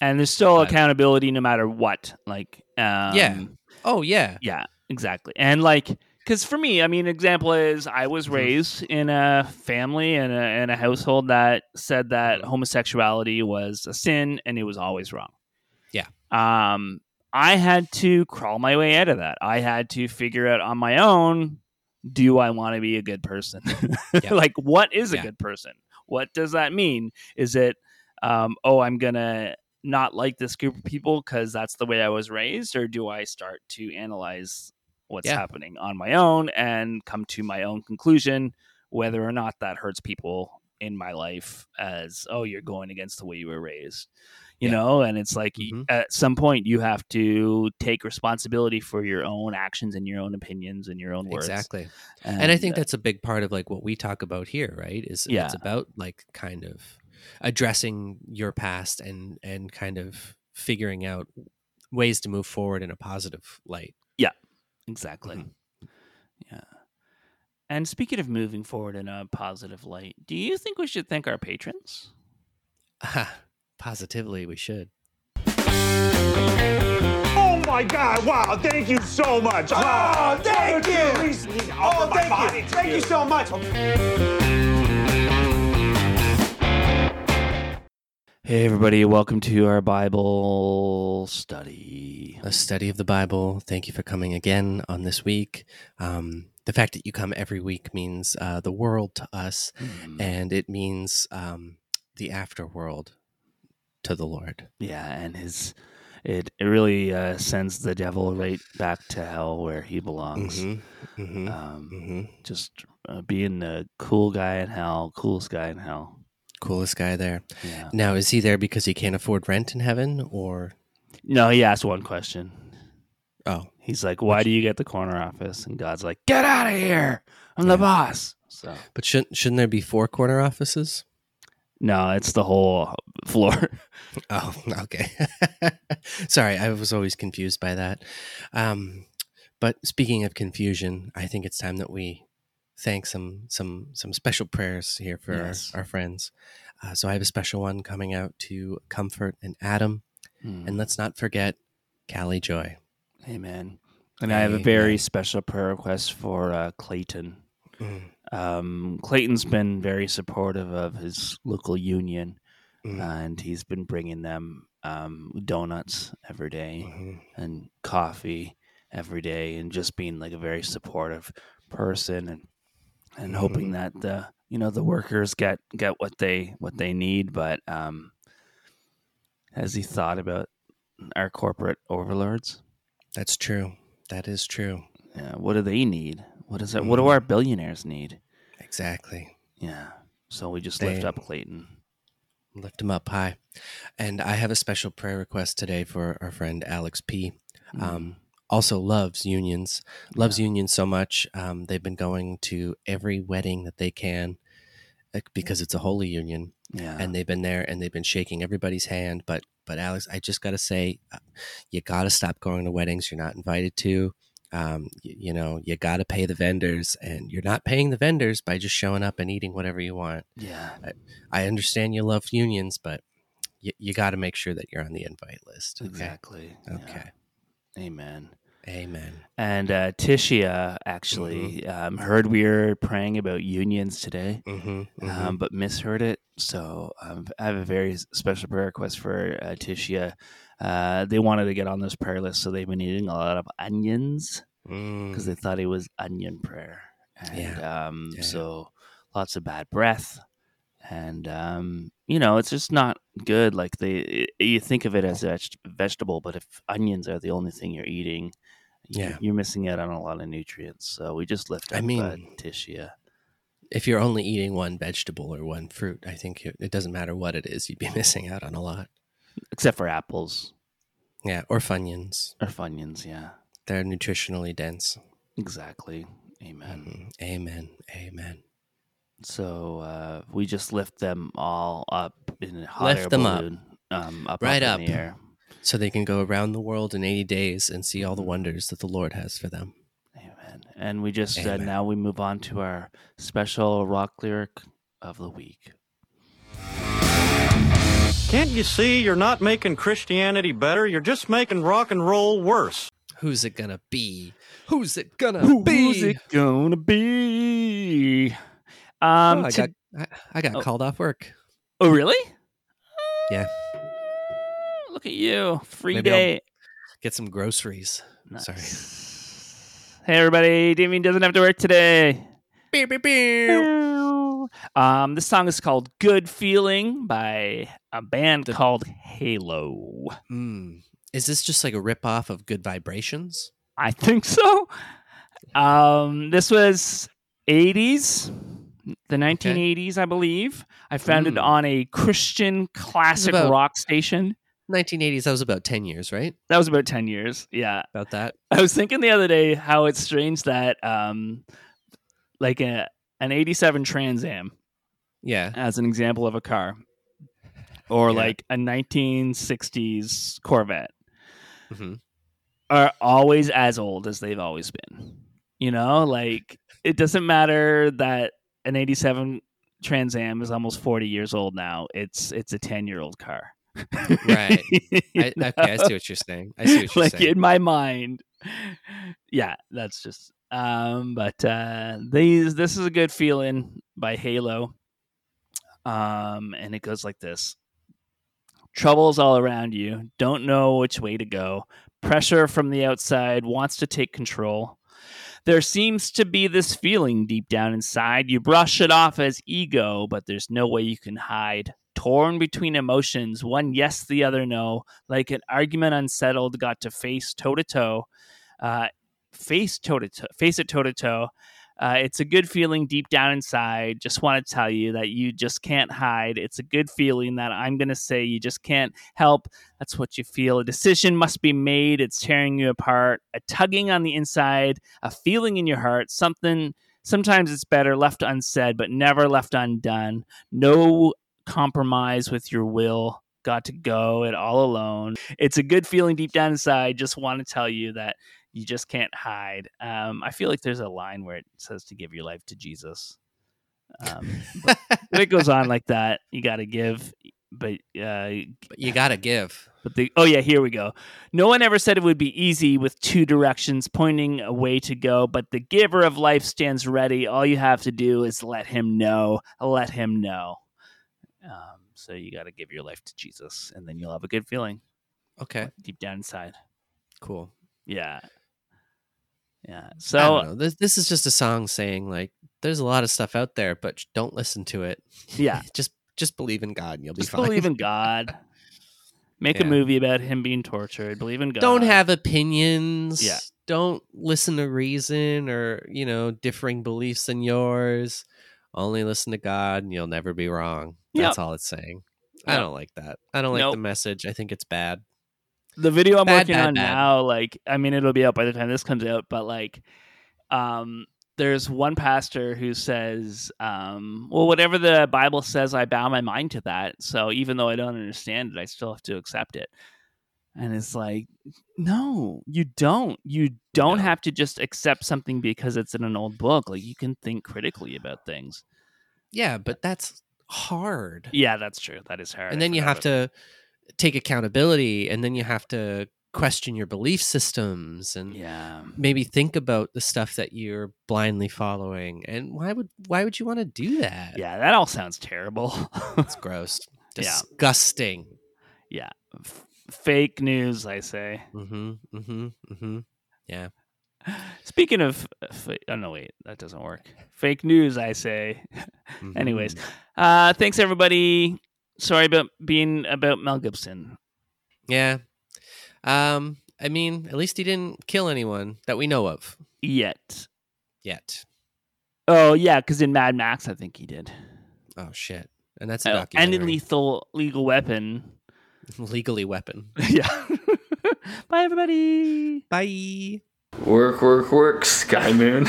And there's still But- accountability no matter what. Like, um, Yeah. Oh yeah. Yeah, exactly. And like, because for me, I mean, example is I was Mhm. raised in a family and a, in a household that said that Mhm. homosexuality was a sin and it was always wrong. Yeah. Um, I had to crawl my way out of that. I had to figure out on my own do I want to be a good person? <laughs> Yeah. like, what is a Yeah. good person? What does that mean? Is it, um, oh, I'm going to not like this group of people because that's the way I was raised? Or do I start to analyze what's Yeah. happening on my own and come to my own conclusion, whether or not that hurts people in my life as, oh, you're going against the way you were raised? You Yeah. know, and it's like Mhm. at some point you have to take responsibility for your own actions and your own opinions and your own words. Exactly. and I think uh, that's a big part of like what we talk about here, right? Is Yeah. it's about like kind of addressing your past and and kind of figuring out ways to move forward in a positive light. Yeah, exactly. Mm-hmm. Yeah. And speaking of moving forward in a positive light, do you think we should thank our patrons? <laughs> Positively, we should. Oh my God! Wow! Thank you so much. Oh, thank you. Oh, thank you. Thank you so much. Hey, everybody, welcome to our Bible study. A study of the Bible. Thank you for coming again on this week. Um, the fact that you come every week means uh, the world to us, Mm. and it means um, the afterworld to the Lord. Yeah, and his it, it really uh, sends the devil right back to hell where he belongs. Mhm, mhm, Um, mhm. Just uh, being the cool guy in hell, coolest guy in hell. Coolest guy there. Yeah. Now, is he there because he can't afford rent in heaven, or No, he asked one question. oh, He's like, "Why do you get the corner office?" And God's like, "Get out of here! I'm the boss." So but shouldn't shouldn't there be four corner offices? no, it's the whole floor. <laughs> Oh, okay. <laughs> Sorry, I was always confused by that. Um, but speaking of confusion, I think it's time that we thank some some some special prayers here for Yes. our, our friends. Uh, so I have a special one coming out to Comfort and Adam, Hmm. and let's not forget Callie Joy. Amen. And I have a very special prayer request for uh, Clayton. Mm, Um, Clayton's been very supportive of his local union, mm, and he's been bringing them um, donuts every day mhm. and coffee every day, and just being like a very supportive person, and and hoping that the you know the workers get get what they what they need. But um, has he thought about our corporate overlords? That's true. That is true. Yeah, what do they need? What is it? What do our billionaires need? Exactly. Yeah. So we just lift up Clayton. Lift him up high. And I have a special prayer request today for our friend Alex P. Mm. Um, also loves unions, loves unions so much. Um, they've been going to every wedding that they can uh, because it's a holy union, yeah. and they've been there and they've been shaking everybody's hand. But but Alex, I just got to say, uh, you got to stop going to weddings you're not invited to. Um, you, you know, you got to pay the vendors, and you're not paying the vendors by just showing up and eating whatever you want. yeah. I understand you love unions, but you, you got to make sure that you're on the invite list. Okay. Exactly. Yeah. Amen. Amen. And uh, Tishia actually um, heard we were praying about unions today, Mm-hmm, um, but misheard it. So um, I have a very special prayer request for uh, Tishia. Uh, they wanted to get on this prayer list, so they've been eating a lot of onions because they thought it was onion prayer. And Mm. Yeah. um, Yeah. so lots of bad breath. And, um, you know, it's just not good. Like they, you think of it as a vegetable, but if onions are the only thing you're eating, Yeah. you're missing out on a lot of nutrients. So we just lift up I uh, mean- Tishia. if you're only eating one vegetable or one fruit, I think it, it doesn't matter what it is, you'd be <laughs> missing out on a lot. except for apples Yeah, or Funyuns. or funyuns. Yeah, They're nutritionally dense. exactly. Amen. Mhm. Amen. Amen. So uh, we just lift them all up in a hot Lift air them up. balloon, um, up Right up, in up. the air. So they can go around the world in 80 days and see all the wonders that the Lord has for them. Amen. And we just uh, now we move on to our special rock lyric of the week. Can't you see you're not making Christianity better? You're just making rock and roll worse. Who's it gonna be? Who's it gonna Who's be? Who's it gonna be? Oh, Um, I to- got I, I got Oh. called off work. oh, really? Yeah, Look at you, free Maybe I'll- day. get some groceries. Sorry. Hey, everybody! Damien doesn't have to work today. Beep, beep, beep. Um, this song is called "Good Feeling" by a band called Halo. Hmm. Is this just like a rip off of Good Vibrations? I think so. Um, this was 80s, the 1980s, I believe. I found it Mm. on a Christian classic about- rock station. 1980s. That was about 10 years, right? That was about 10 years. Yeah. About that. I was thinking the other day how it's strange that, um, like a, an 87 Trans Am, Yeah. as an example of a car, or Yeah. like a 1960s Corvette, hmm are always as old as they've always been. You know, like it doesn't matter that an 87 Trans Am is almost 40 years old now. It's it's a 10 year old car. Right. <laughs> I, okay, I see what you're saying. I see what you're like saying. in my mind. Yeah, that's just um but uh these this is a good feeling by Halo. Um and it goes like this. Troubles all around you, don't know which way to go. Pressure from the outside wants to take control. There seems to be this feeling deep down inside. You brush it off as ego, but there's no way you can hide. Torn between emotions, one yes, the other no, like an argument unsettled, got to face toe to toe, face toe to toe, face it toe to toe. Uh, it's a good feeling deep down inside. Just want to tell you that you just can't hide. It's a good feeling that I'm going to say you just can't help. That's what you feel. A decision must be made. It's tearing you apart. A tugging on the inside, a feeling in your heart, something. Sometimes it's better left unsaid, but never left undone. No compromise with your will. Got to go it all alone. It's a good feeling deep down inside. Just want to tell you that you just can't hide. Um, I feel like there's a line where it says to give your life to Jesus. Um, but it goes on like <laughs> that, you got to give. But uh, But you gotta give. but the oh yeah, here we go. No one ever said it would be easy with two directions pointing a way to go, but the giver of life stands ready. All you have to do is let him know. Let him know. Um, so you got to give your life to Jesus, and then you'll have a good feeling Okay. deep down inside. Cool. Yeah, yeah. So. This this is just a song saying like there's a lot of stuff out there, but don't listen to it. yeah, <laughs> just just believe in God and you'll be fine. believe in <laughs> God. Make a movie about him being tortured. Believe in God. Don't have opinions. Yeah. Don't listen to reason or, you know, differing beliefs than yours. Only listen to God and you'll never be wrong. That's all it's saying. I don't like that. I don't like Nope. the message. I think it's bad. The video I'm Bad, working bad, on bad. now, like I mean, it'll be out by the time this comes out, but like, um, there's one pastor who says, um, well, whatever the Bible says, I bow my mind to that. So even though I don't understand it, I still have to accept it. And it's like, no, you don't. You don't No. have to just accept something because it's in an old book. Like you can think critically about things. Yeah, but that's hard. Yeah, that's true. That is hard. and then you have to take accountability and then you have to question your belief systems and. Yeah. maybe think about the stuff that you're blindly following and why would why would you want to do that Yeah, that all sounds terrible. it's <laughs> gross disgusting yeah. F- fake news, I say. mm-hmm mm-hmm mm-hmm yeah Speaking of, uh, oh no, wait, that doesn't work. Fake news, I say. <laughs> Anyways, mhm. uh, thanks everybody. Sorry about being about Mel Gibson. yeah um i mean at least he didn't kill anyone that we know of Yet. yet Oh yeah, because in Mad Max, I think he did. oh shit and that's a Oh, and in Lethal Legal Weapon, <laughs> Legally weapon. <laughs> yeah. <laughs> Bye, everybody. Bye. Work, work, work, Sky Moon.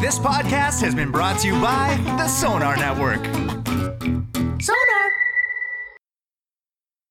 This podcast has been brought to you by the Sonar Network.